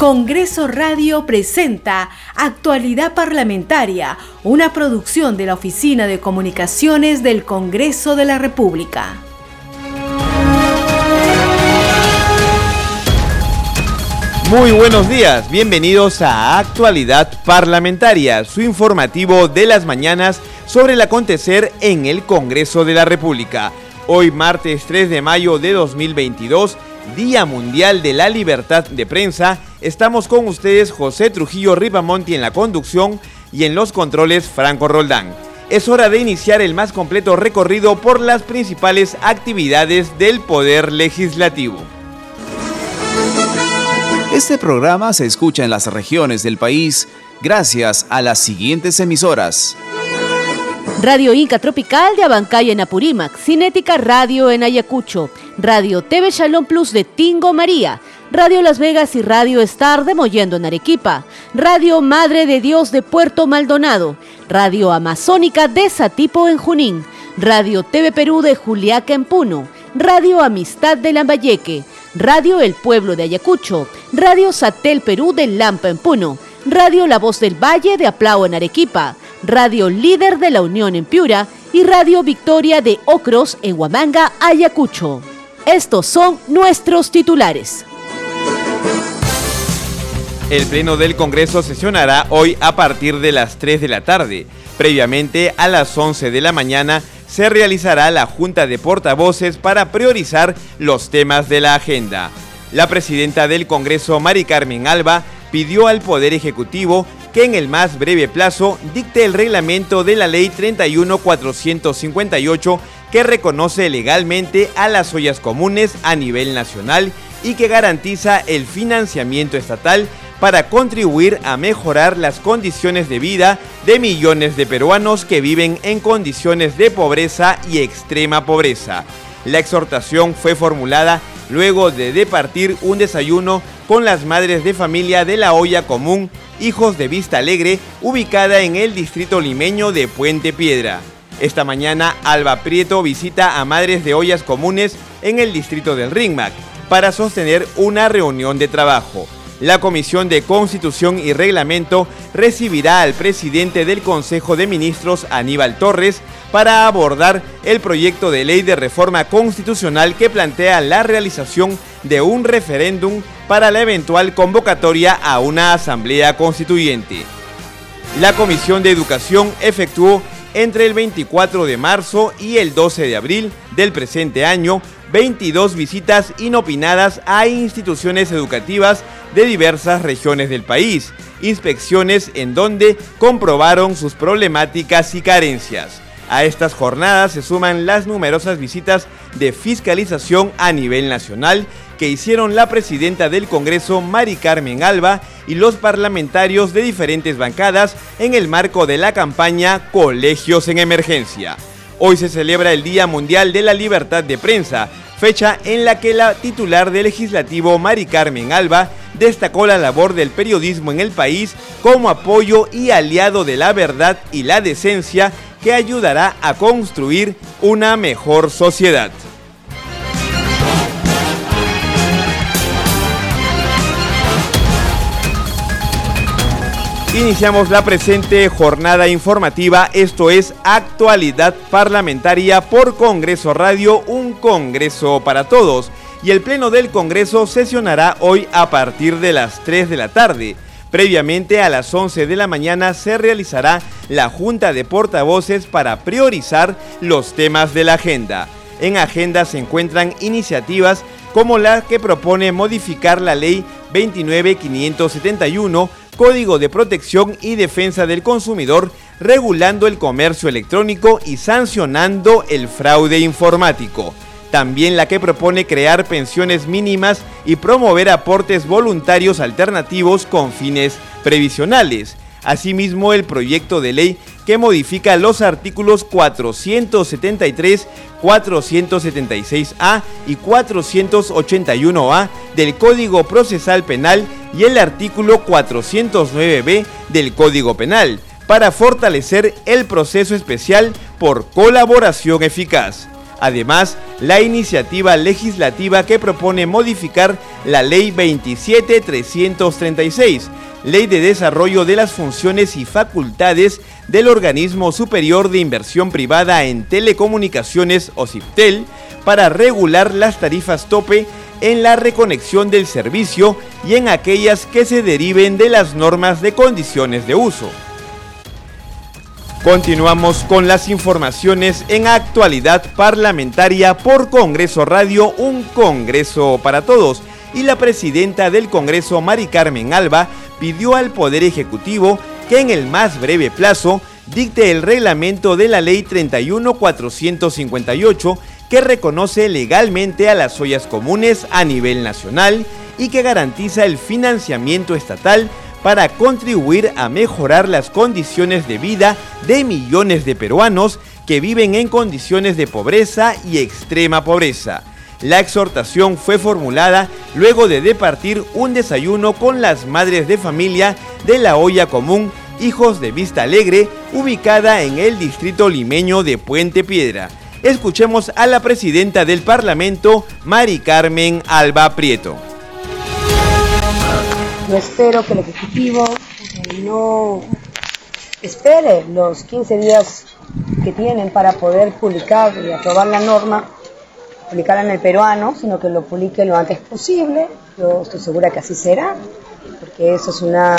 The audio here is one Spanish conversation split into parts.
Congreso Radio presenta Actualidad Parlamentaria, una producción de la Oficina de Comunicaciones del Congreso de la República. Muy buenos días, bienvenidos a Actualidad Parlamentaria, su informativo de las mañanas sobre el acontecer en el Congreso de la República. Hoy martes 3 de mayo de 2022 Día Mundial de la Libertad de Prensa, estamos con ustedes José Trujillo Ripamonti en la conducción y en los controles Franco Roldán. Es hora de iniciar el más completo recorrido por las principales actividades del Poder Legislativo. Este programa se escucha en las regiones del país gracias a las siguientes emisoras. Radio Inca Tropical de Abancay en Apurímac, Cinética Radio en Ayacucho, Radio TV Shalom Plus de Tingo María, Radio Las Vegas y Radio Star de Mollendo en Arequipa, Radio Madre de Dios de Puerto Maldonado, Radio Amazónica de Satipo en Junín, Radio TV Perú de Juliaca en Puno, Radio Amistad de Lambayeque, Radio El Pueblo de Ayacucho, Radio Satel Perú de Lampa en Puno, Radio La Voz del Valle de Aplao en Arequipa, Radio Líder de la Unión en Piura y Radio Victoria de Ocros en Huamanga, Ayacucho. Estos son nuestros titulares. El Pleno del Congreso sesionará hoy a partir de las 3 de la tarde. Previamente, a las 11 de la mañana, se realizará la Junta de Portavoces para priorizar los temas de la agenda. La presidenta del Congreso, Mari Carmen Alba, pidió al Poder Ejecutivo que en el más breve plazo dicte el reglamento de la Ley 31458 que reconoce legalmente a las ollas comunes a nivel nacional y que garantiza el financiamiento estatal para contribuir a mejorar las condiciones de vida de millones de peruanos que viven en condiciones de pobreza y extrema pobreza. La exhortación fue formulada luego de departir un desayuno con las madres de familia de la olla común Hijos de Vista Alegre, ubicada en el distrito limeño de Puente Piedra. Esta mañana Alba Prieto visita a madres de ollas comunes en el distrito del Ringmac para sostener una reunión de trabajo. La Comisión de Constitución y Reglamento recibirá al presidente del Consejo de Ministros, Aníbal Torres, para abordar el proyecto de ley de reforma constitucional que plantea la realización de un referéndum para la eventual convocatoria a una asamblea constituyente. La Comisión de Educación efectuó entre el 24 de marzo y el 12 de abril del presente año 22 visitas inopinadas a instituciones educativas de diversas regiones del país, inspecciones en donde comprobaron sus problemáticas y carencias. A estas jornadas se suman las numerosas visitas de fiscalización a nivel nacional que hicieron la presidenta del Congreso, Mari Carmen Alba, y los parlamentarios de diferentes bancadas en el marco de la campaña Colegios en Emergencia. Hoy se celebra el Día Mundial de la Libertad de Prensa, fecha en la que la titular del legislativo, Mari Carmen Alba, destacó la labor del periodismo en el país como apoyo y aliado de la verdad y la decencia que ayudará a construir una mejor sociedad. Iniciamos la presente jornada informativa, esto es Actualidad Parlamentaria por Congreso Radio, un Congreso para todos. Y el Pleno del Congreso sesionará hoy a partir de las 3 de la tarde. Previamente a las 11 de la mañana se realizará la Junta de Portavoces para priorizar los temas de la agenda. En agenda se encuentran iniciativas como la que propone modificar la ley 29571 Código de Protección y Defensa del Consumidor, regulando el comercio electrónico y sancionando el fraude informático. También la que propone crear pensiones mínimas y promover aportes voluntarios alternativos con fines previsionales. Asimismo, el proyecto de ley que modifica los artículos 473, 476A y 481A del Código Procesal Penal y el artículo 409B del Código Penal para fortalecer el proceso especial por colaboración eficaz. Además, la iniciativa legislativa que propone modificar la Ley 27336, Ley de Desarrollo de las Funciones y Facultades del Organismo Superior de Inversión Privada en Telecomunicaciones o CIPTEL, para regular las tarifas tope en la reconexión del servicio y en aquellas que se deriven de las normas de condiciones de uso. Continuamos con las informaciones en actualidad parlamentaria por Congreso Radio, un Congreso para todos. Y la presidenta del Congreso, Mari Carmen Alba, pidió al Poder Ejecutivo que en el más breve plazo dicte el reglamento de la Ley 31458 que reconoce legalmente a las ollas comunes a nivel nacional y que garantiza el financiamiento estatal para contribuir a mejorar las condiciones de vida de millones de peruanos que viven en condiciones de pobreza y extrema pobreza. La exhortación fue formulada luego de departir un desayuno con las madres de familia de la olla común Hijos de Vista Alegre, ubicada en el distrito limeño de Puente Piedra. Escuchemos a la presidenta del Parlamento, Mari Carmen Alba Prieto. Yo espero que el Ejecutivo eh, no espere los 15 días que tienen para poder publicar y aprobar la norma, publicarla en el peruano, sino que lo publique lo antes posible. Yo estoy segura que así será, porque eso es una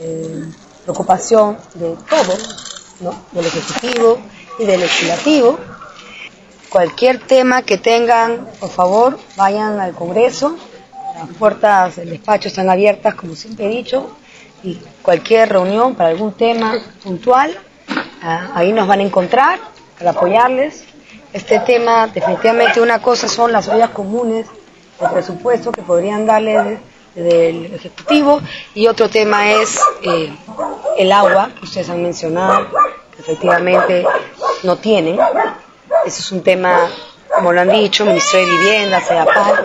eh, preocupación de todos, ¿no? del Ejecutivo y del Legislativo Cualquier tema que tengan, por favor, vayan al Congreso. Las puertas del despacho están abiertas, como siempre he dicho, y cualquier reunión para algún tema puntual, ah, ahí nos van a encontrar para apoyarles. Este tema, definitivamente, una cosa son las ollas comunes de presupuesto que podrían darle del Ejecutivo y otro tema es eh, el agua, que ustedes han mencionado, que efectivamente no tienen. Eso es un tema, como lo han dicho, Ministerio de Vivienda, CEAPAL.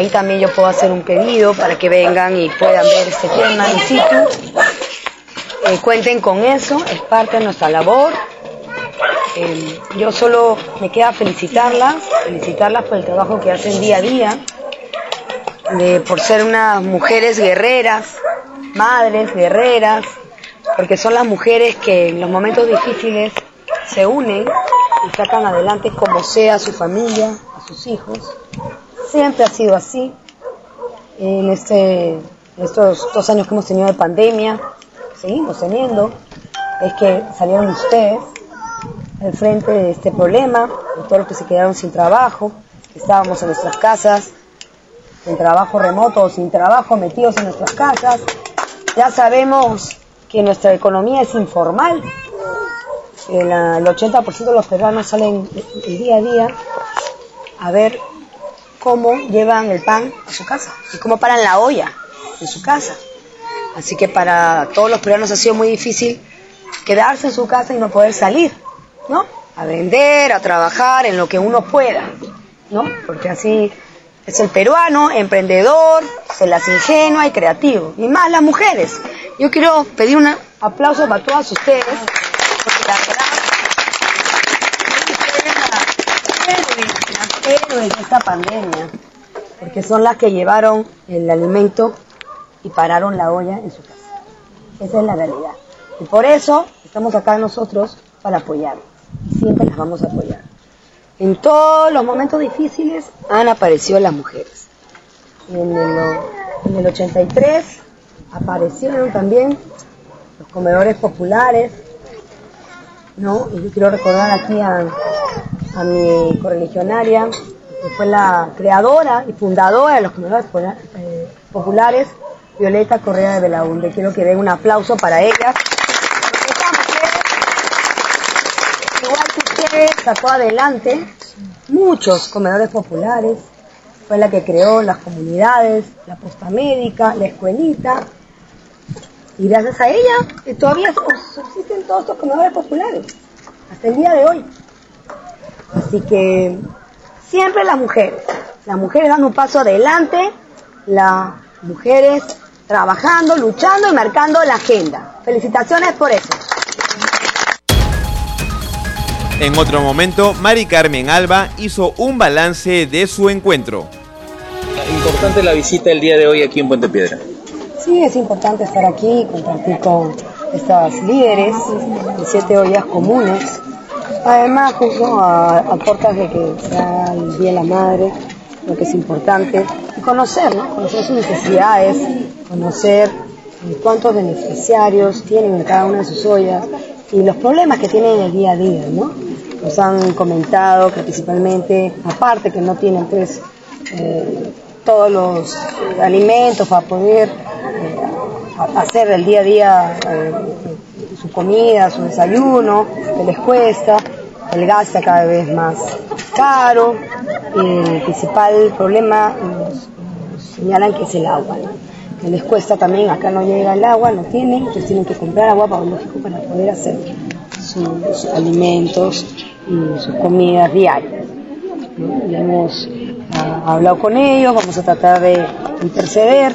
Ahí también yo puedo hacer un pedido para que vengan y puedan ver este tema in situ. Eh, cuenten con eso, es parte de nuestra labor. Eh, yo solo me queda felicitarlas, felicitarlas por el trabajo que hacen día a día, por ser unas mujeres guerreras, madres guerreras, porque son las mujeres que en los momentos difíciles se unen y sacan adelante como sea a su familia, a sus hijos. Siempre ha sido así. En, este, estos dos años que hemos tenido de pandemia, seguimos teniendo, es que salieron ustedes al frente de este problema, de todos los que se quedaron sin trabajo, estábamos en nuestras casas, en trabajo remoto o sin trabajo, metidos en nuestras casas. Ya sabemos que nuestra economía es informal, el, 80% de los peruanos salen el día a día a ver cómo llevan el pan a su casa y cómo paran la olla en su casa. Así que para todos los peruanos ha sido muy difícil quedarse en su casa y no poder salir, ¿no? A vender, a trabajar en lo que uno pueda, ¿no? Porque así es el peruano, emprendedor, se las ingenua y creativo. Y más las mujeres. Yo quiero pedir un aplauso para todas ustedes héroes de esta pandemia, porque son las que llevaron el alimento y pararon la olla en su casa. Esa es la realidad. Y por eso estamos acá nosotros para apoyar. Y siempre las vamos a apoyar. En todos los momentos difíciles han aparecido las mujeres. En el, en el 83 aparecieron también los comedores populares, ¿no? Y yo quiero recordar aquí a, a mi correligionaria, que fue la creadora y fundadora de los comedores eh, populares, Violeta Correa de Belaunde. Quiero que den un aplauso para ella. Igual que usted sacó adelante muchos comedores populares, fue la que creó las comunidades, la posta médica, la escuelita, y gracias a ella todavía subsisten todos estos comedores populares, hasta el día de hoy. Así que siempre las mujeres, las mujeres dando un paso adelante, las mujeres trabajando, luchando y marcando la agenda. Felicitaciones por eso. En otro momento, Mari Carmen Alba hizo un balance de su encuentro. Importante la visita del día de hoy aquí en Puente Piedra. Sí, es importante estar aquí, compartir con estas líderes de siete ollas comunes. Además, justo a, a portas de que sea el Día la Madre, lo que es importante, y conocer, ¿no? conocer sus necesidades, conocer cuántos beneficiarios tienen en cada una de sus ollas y los problemas que tienen en el día a día, ¿no? Nos han comentado que principalmente, aparte que no tienen pues eh, todos los alimentos para poder eh, hacer el día a día eh, su comida, su desayuno, que les cuesta, el gas está cada vez más caro, el principal problema nos, señalan que es el agua, ¿no? les cuesta también, acá no llega el agua, no tienen, entonces tienen que comprar agua para para poder hacer sus alimentos y sus comidas diarias. ¿no? Hemos ah, hablado con ellos, vamos a tratar de interceder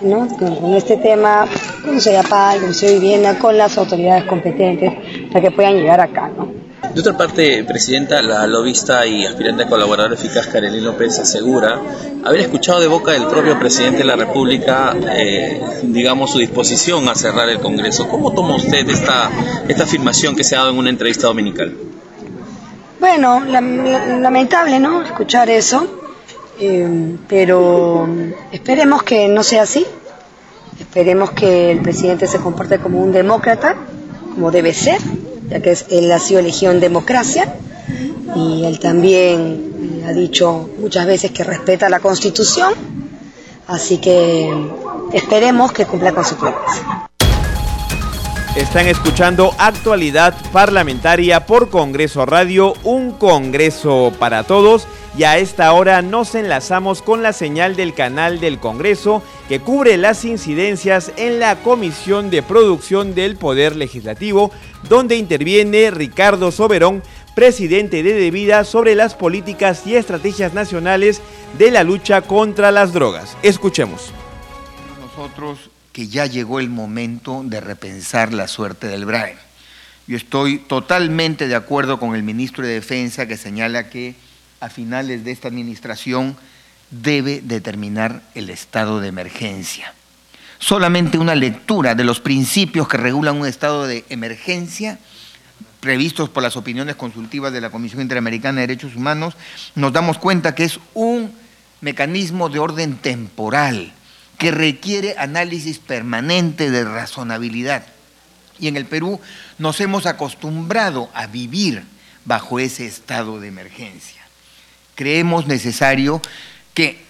¿no? con, este tema, con Paz, con Vivienda, con las autoridades competentes para que puedan llegar acá. ¿no? De otra parte, Presidenta, la lobista y aspirante a colaborador eficaz Karelín López asegura haber escuchado de boca del propio Presidente de la República, eh, digamos, su disposición a cerrar el Congreso. ¿Cómo toma usted esta, esta afirmación que se ha dado en una entrevista dominical? Bueno, lam- lamentable, ¿no? Escuchar eso, eh, pero esperemos que no sea así. Esperemos que el presidente se comporte como un demócrata, como debe ser, ya que él ha sido elegido en democracia y él también eh, ha dicho muchas veces que respeta la Constitución, así que esperemos que cumpla con su promesa. Están escuchando actualidad parlamentaria por Congreso Radio, un Congreso para todos. Y a esta hora nos enlazamos con la señal del canal del Congreso que cubre las incidencias en la Comisión de Producción del Poder Legislativo, donde interviene Ricardo Soberón, presidente de Debida, sobre las políticas y estrategias nacionales de la lucha contra las drogas. Escuchemos. nosotros que ya llegó el momento de repensar la suerte del BRAE. Yo estoy totalmente de acuerdo con el ministro de Defensa que señala que a finales de esta administración debe determinar el estado de emergencia. Solamente una lectura de los principios que regulan un estado de emergencia previstos por las opiniones consultivas de la Comisión Interamericana de Derechos Humanos, nos damos cuenta que es un mecanismo de orden temporal que requiere análisis permanente de razonabilidad. Y en el Perú nos hemos acostumbrado a vivir bajo ese estado de emergencia. Creemos necesario que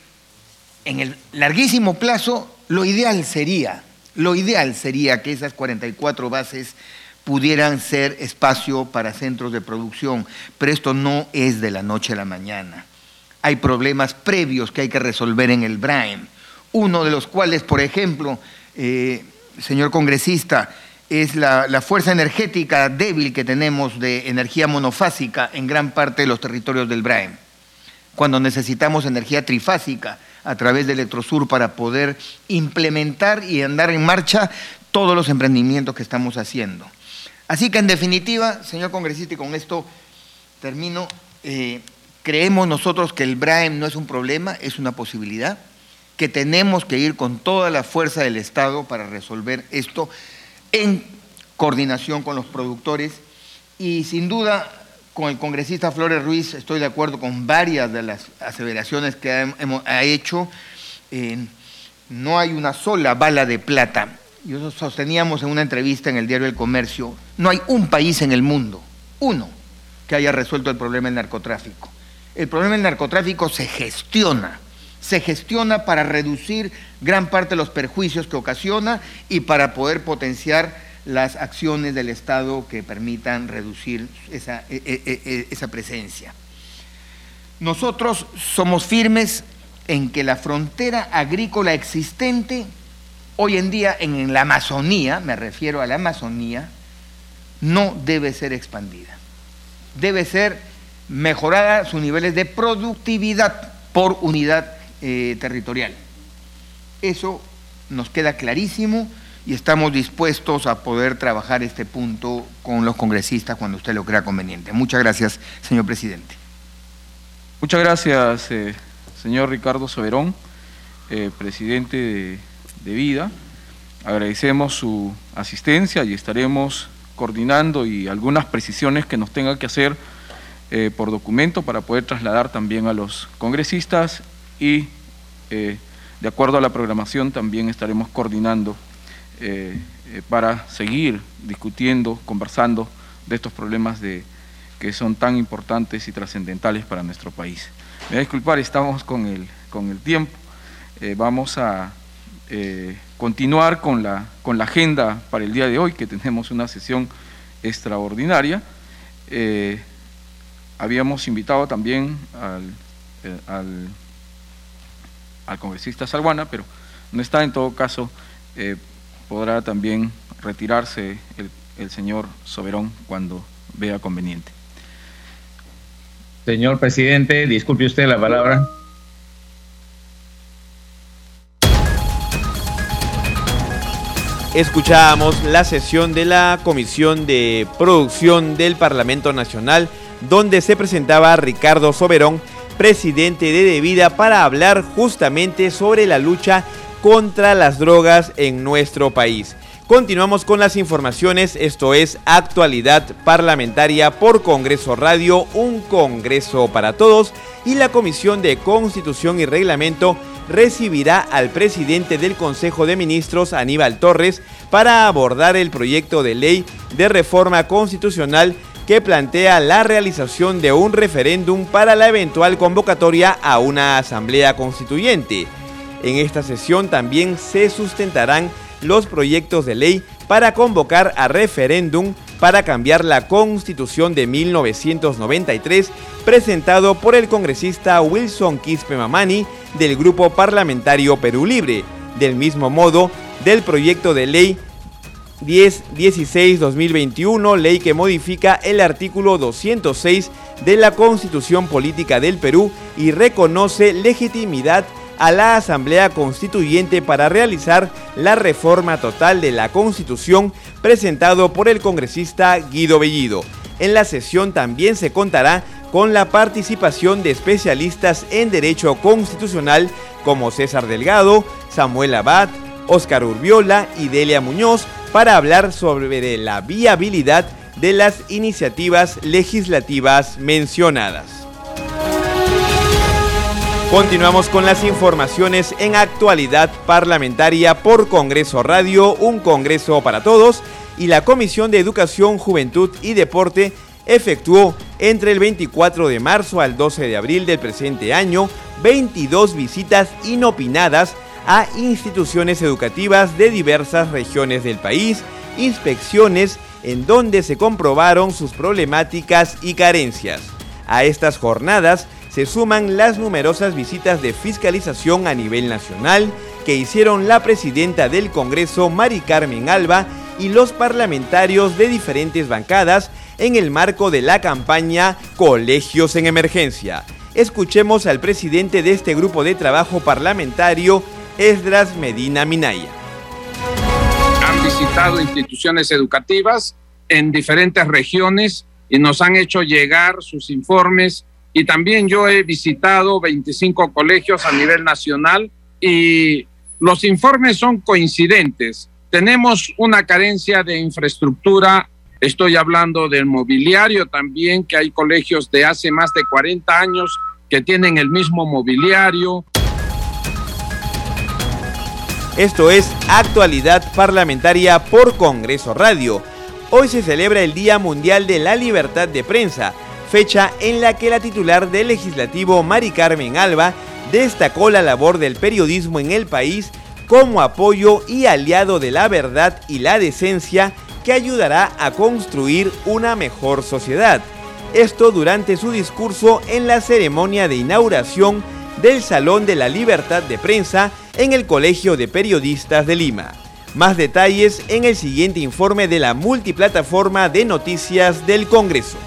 en el larguísimo plazo lo ideal sería, lo ideal sería que esas 44 bases pudieran ser espacio para centros de producción, pero esto no es de la noche a la mañana. Hay problemas previos que hay que resolver en el BRAEM, uno de los cuales, por ejemplo, eh, señor congresista, es la, fuerza energética débil que tenemos de energía monofásica en gran parte de los territorios del BRAEM, cuando necesitamos energía trifásica a través de Electrosur para poder implementar y andar en marcha todos los emprendimientos que estamos haciendo. Así que en definitiva, señor congresista, y con esto termino, eh, creemos nosotros que el BRAEM no es un problema, es una posibilidad, que tenemos que ir con toda la fuerza del Estado para resolver esto en coordinación con los productores y sin duda con el congresista Flores Ruiz estoy de acuerdo con varias de las aseveraciones que ha, hecho. No hay una sola bala de plata. Yo sosteníamos en una entrevista en el diario El Comercio, no hay un país en el mundo, uno, que haya resuelto el problema del narcotráfico. El problema del narcotráfico se gestiona, se gestiona para reducir gran parte de los perjuicios que ocasiona y para poder potenciar las acciones del Estado que permitan reducir esa, esa presencia. Nosotros somos firmes en que la frontera agrícola existente hoy en día en la Amazonía, me refiero a la Amazonía, no debe ser expandida. Debe ser mejorada sus niveles de productividad por unidad eh, territorial. Eso nos queda clarísimo y estamos dispuestos a poder trabajar este punto con los congresistas cuando usted lo crea conveniente. Muchas gracias, señor presidente. Muchas gracias, eh, señor Ricardo Soberón, eh, presidente de, Vida. Agradecemos su asistencia y estaremos coordinando y algunas precisiones que nos tenga que hacer eh, por documento para poder trasladar también a los congresistas y de acuerdo a la programación también estaremos coordinando eh, para seguir discutiendo, conversando de estos problemas de, que son tan importantes y trascendentales para nuestro país. Me voy a disculpar, estamos con el, con el tiempo. vamos a continuar con la, con la agenda para el día de hoy, que tenemos una sesión extraordinaria habíamos invitado también eh, al, al, congresista Salguana, pero no está, en todo caso eh, podrá también retirarse el, el señor Soberón cuando vea conveniente. Señor presidente, disculpe usted la palabra. Escuchábamos la sesión de la Comisión de Producción del Parlamento Nacional donde se presentaba Ricardo Soberón, presidente de Devida, para hablar justamente sobre la lucha contra las drogas en nuestro país. Continuamos con las informaciones, esto es actualidad parlamentaria por Congreso Radio, un Congreso para todos y la Comisión de Constitución y Reglamento recibirá al presidente del Consejo de Ministros, Aníbal Torres, para abordar el proyecto de ley de reforma constitucional que plantea la realización de un referéndum para la eventual convocatoria a una asamblea constituyente. En esta sesión también se sustentarán los proyectos de ley para convocar a referéndum para cambiar la constitución de 1993 presentado por el congresista Wilson Quispe Mamani del grupo parlamentario Perú Libre. Del mismo modo, del proyecto de ley 1016-2021, ley que modifica el artículo 206 de la Constitución Política del Perú y reconoce legitimidad a la Asamblea Constituyente para realizar la reforma total de la Constitución presentado por el congresista Guido Bellido. En la sesión también se contará con la participación de especialistas en derecho constitucional como César Delgado, Samuel Abad, Óscar Urbiola y Delia Muñoz, para hablar sobre la viabilidad de las iniciativas legislativas mencionadas. Continuamos con las informaciones en actualidad parlamentaria por Congreso Radio, un Congreso para todos, y la Comisión de Educación, Juventud y Deporte efectuó entre el 24 de marzo al 12 de abril del presente año 22 visitas inopinadas a instituciones educativas de diversas regiones del país, inspecciones en donde se comprobaron sus problemáticas y carencias. A estas jornadas se suman las numerosas visitas de fiscalización a nivel nacional que hicieron la presidenta del Congreso, Mari Carmen Alba, y los parlamentarios de diferentes bancadas en el marco de la campaña Colegios en Emergencia. Escuchemos al presidente de este grupo de trabajo parlamentario, Esdras Medina Minaya. Han visitado instituciones educativas en diferentes regiones y nos han hecho llegar sus informes y también yo he visitado 25 colegios a nivel nacional y los informes son coincidentes. Tenemos una carencia de infraestructura, estoy hablando del mobiliario también, que hay colegios de hace más de 40 años que tienen el mismo mobiliario, esto es Actualidad Parlamentaria por Congreso Radio. Hoy se celebra el Día Mundial de la Libertad de Prensa, fecha en la que la titular del legislativo Mari Carmen Alba destacó la labor del periodismo en el país como apoyo y aliado de la verdad y la decencia que ayudará a construir una mejor sociedad. Esto durante su discurso en la ceremonia de inauguración del Salón de la Libertad de Prensa en el Colegio de Periodistas de Lima. Más detalles en el siguiente informe de la multiplataforma de noticias del Congreso.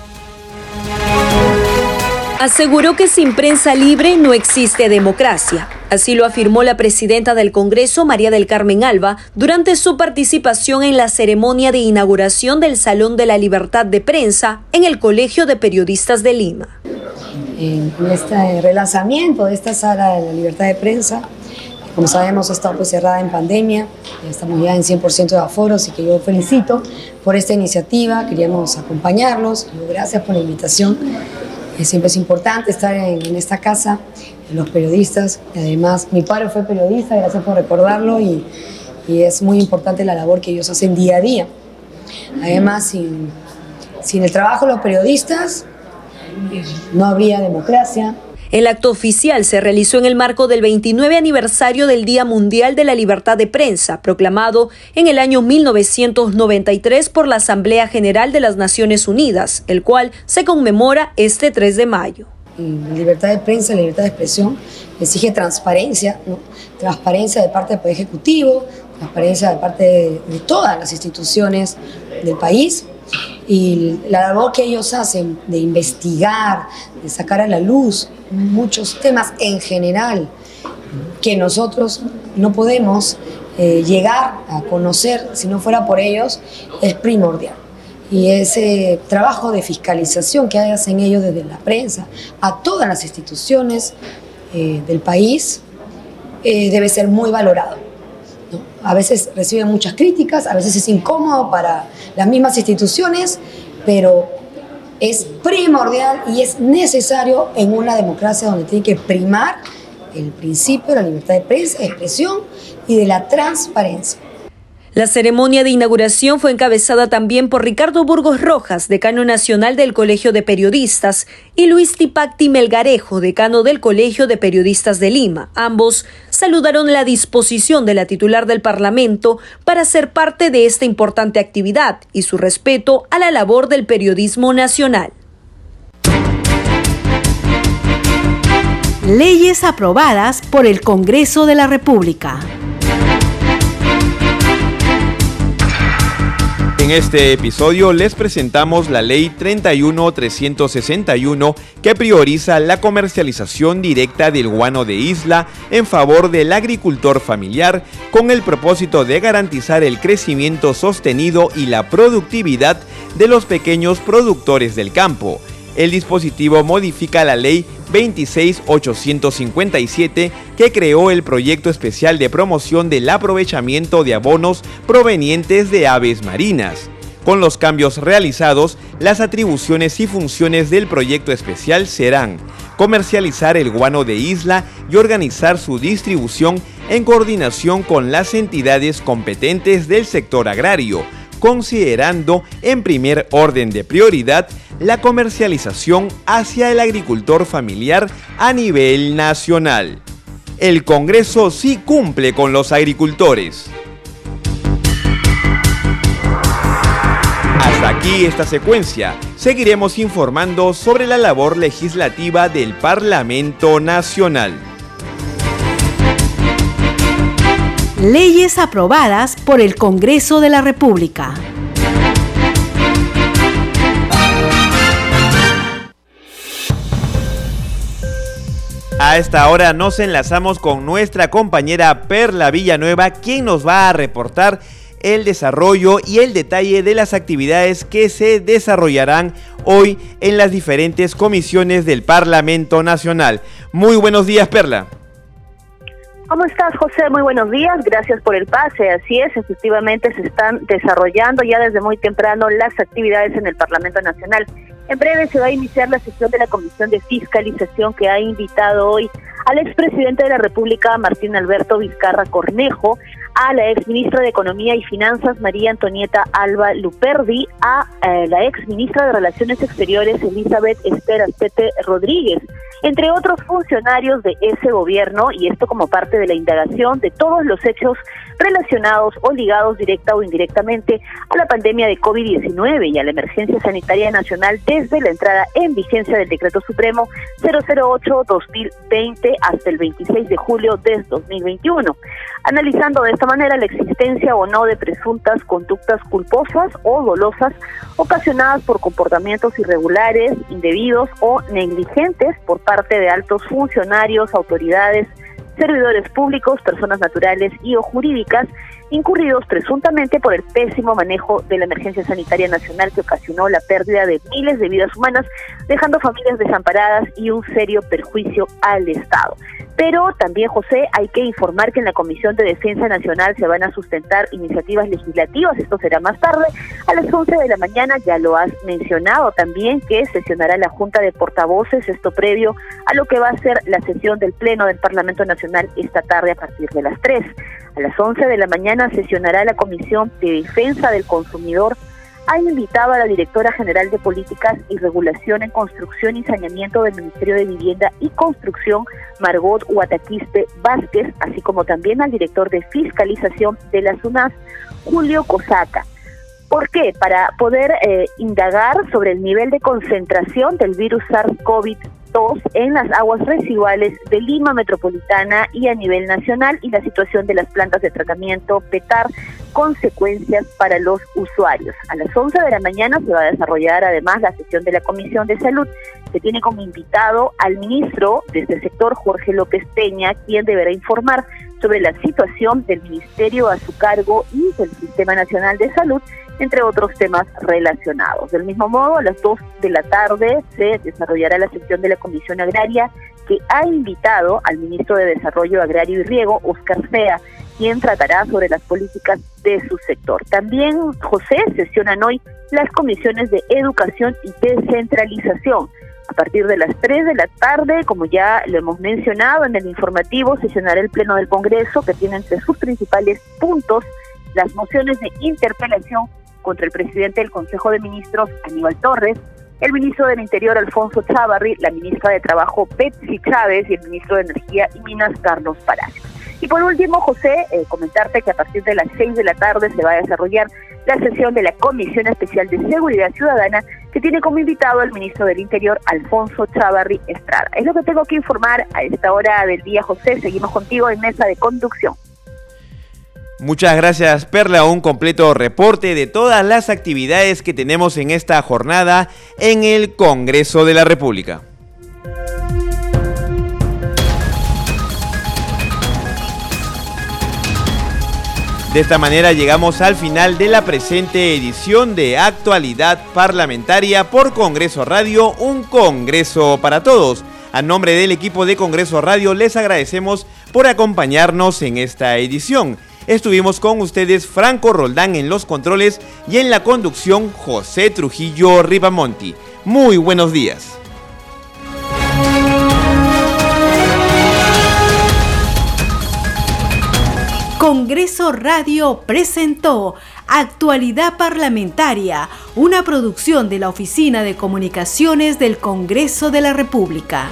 Aseguró que sin prensa libre no existe democracia. Así lo afirmó la presidenta del Congreso, María del Carmen Alba, durante su participación en la ceremonia de inauguración del Salón de la Libertad de Prensa en el Colegio de Periodistas de Lima. En este relanzamiento de esta sala de la libertad de prensa, como sabemos, ha pues cerrada en pandemia, estamos ya en 100% de aforo, así que yo felicito por esta iniciativa, queríamos acompañarlos, gracias por la invitación. Siempre es importante estar en, en esta casa los periodistas. Además, mi padre fue periodista, gracias por recordarlo, y, y, es muy importante la labor que ellos hacen día a día. Además, sin, sin el trabajo de los periodistas, no habría democracia, el acto oficial se realizó en el marco del 29 aniversario del Día Mundial de la Libertad de Prensa, proclamado en el año 1993 por la Asamblea General de las Naciones Unidas, el cual se conmemora este 3 de mayo. La libertad de prensa, libertad de expresión, exige transparencia, transparencia de parte del Poder Ejecutivo, transparencia de parte de, todas las instituciones del país y la labor que ellos hacen de investigar, de sacar a la luz muchos temas en general que nosotros no podemos eh, llegar a conocer si no fuera por ellos, es primordial y ese trabajo de fiscalización que hacen ellos desde la prensa a todas las instituciones eh, del país eh, debe ser muy valorado. A veces reciben muchas críticas, a veces es incómodo para las mismas instituciones, pero es primordial y es necesario en una democracia donde tiene que primar el principio de la libertad de prensa, de expresión y de la transparencia. La ceremonia de inauguración fue encabezada también por Ricardo Burgos Rojas, decano nacional del Colegio de Periodistas, y Luis Tipacti Melgarejo, decano del Colegio de Periodistas de Lima. Ambos saludaron la disposición de la titular del Parlamento para ser parte de esta importante actividad y su respeto a la labor del periodismo nacional. Leyes aprobadas por el Congreso de la República. En este episodio les presentamos la Ley 31361 que prioriza la comercialización directa del guano de isla en favor del agricultor familiar con el propósito de garantizar el crecimiento sostenido y la productividad de los pequeños productores del campo el dispositivo modifica la ley 26857 que creó el proyecto especial de promoción del aprovechamiento de abonos provenientes de aves marinas. Con los cambios realizados, las atribuciones y funciones del proyecto especial serán comercializar el guano de isla y organizar su distribución en coordinación con las entidades competentes del sector agrario, considerando en primer orden de prioridad la comercialización hacia el agricultor familiar a nivel nacional. El Congreso sí cumple con los agricultores. Hasta aquí esta secuencia. Seguiremos informando sobre la labor legislativa del Parlamento Nacional. Leyes aprobadas por el Congreso de la República. A esta hora nos enlazamos con nuestra compañera Perla Villanueva, quien nos va a reportar el desarrollo y el detalle de las actividades que se desarrollarán hoy en las diferentes comisiones del Parlamento Nacional. Muy buenos días, Perla. ¿Cómo estás, José? Muy buenos días. Gracias por el pase. Así es, efectivamente se están desarrollando ya desde muy temprano las actividades en el Parlamento Nacional. En breve se va a iniciar la sesión de la Comisión de Fiscalización que ha invitado hoy al expresidente de la República, Martín Alberto Vizcarra Cornejo, a la exministra de Economía y Finanzas, María Antonieta Alba Luperdi, a eh, la exministra de Relaciones Exteriores, Elizabeth Esther Astete Rodríguez, entre otros funcionarios de ese gobierno, y esto como parte de la indagación de todos los hechos relacionados o ligados directa o indirectamente a la pandemia de COVID-19 y a la emergencia sanitaria nacional desde la entrada en vigencia del Decreto Supremo 008-2020 hasta el 26 de julio de 2021, analizando de esta manera la existencia o no de presuntas conductas culposas o dolosas ocasionadas por comportamientos irregulares, indebidos o negligentes por parte de altos funcionarios, autoridades, servidores públicos, personas naturales y o jurídicas, incurridos presuntamente por el pésimo manejo de la emergencia sanitaria nacional que ocasionó la pérdida de miles de vidas humanas, dejando familias desamparadas y un serio perjuicio al Estado. Pero también, José, hay que informar que en la Comisión de Defensa Nacional se van a sustentar iniciativas legislativas, esto será más tarde, a las 11 de la mañana, ya lo has mencionado también, que sesionará la Junta de Portavoces, esto previo a lo que va a ser la sesión del Pleno del Parlamento Nacional esta tarde a partir de las 3. A las 11 de la mañana sesionará la Comisión de Defensa del Consumidor ha invitado a la directora general de Políticas y Regulación en Construcción y Saneamiento del Ministerio de Vivienda y Construcción, Margot Huataquiste Vázquez, así como también al director de Fiscalización de la SUNAS, Julio Cosaca. ¿Por qué? Para poder eh, indagar sobre el nivel de concentración del virus En las aguas residuales de Lima Metropolitana y a nivel nacional y la situación de las plantas de tratamiento PETAR, consecuencias para los usuarios. A las 11 de la mañana se va a desarrollar además la sesión de la Comisión de Salud, que tiene como invitado al ministro de este sector, Jorge López Peña, quien deberá informar sobre la situación del ministerio a su cargo y del Sistema Nacional de Salud entre otros temas relacionados. Del mismo modo, a las 2 de la tarde se desarrollará la sesión de la Comisión Agraria que ha invitado al ministro de Desarrollo Agrario y Riego, Oscar Fea, quien tratará sobre las políticas de su sector. También, José, sesionan hoy las comisiones de Educación y Descentralización. A partir de las 3 de la tarde, como ya lo hemos mencionado en el informativo, sesionará el Pleno del Congreso, que tiene entre sus principales puntos las mociones de interpelación contra el presidente del Consejo de Ministros, Aníbal Torres, el ministro del Interior, Alfonso Chávarri, la ministra de Trabajo, Betsy Chávez, y el ministro de Energía y Minas, Carlos Palacios. Y por último, José, eh, comentarte que a partir de las seis de la tarde se va a desarrollar la sesión de la Comisión Especial de Seguridad Ciudadana, que tiene como invitado al ministro del Interior, Alfonso Chávarri Estrada. Es lo que tengo que informar a esta hora del día, José. Seguimos contigo en mesa de conducción. Muchas gracias Perla, un completo reporte de todas las actividades que tenemos en esta jornada en el Congreso de la República. De esta manera llegamos al final de la presente edición de Actualidad Parlamentaria por Congreso Radio, un Congreso para todos. A nombre del equipo de Congreso Radio les agradecemos por acompañarnos en esta edición. Estuvimos con ustedes Franco Roldán en los controles y en la conducción José Trujillo Ribamonti. Muy buenos días. Congreso Radio presentó Actualidad Parlamentaria, una producción de la Oficina de Comunicaciones del Congreso de la República.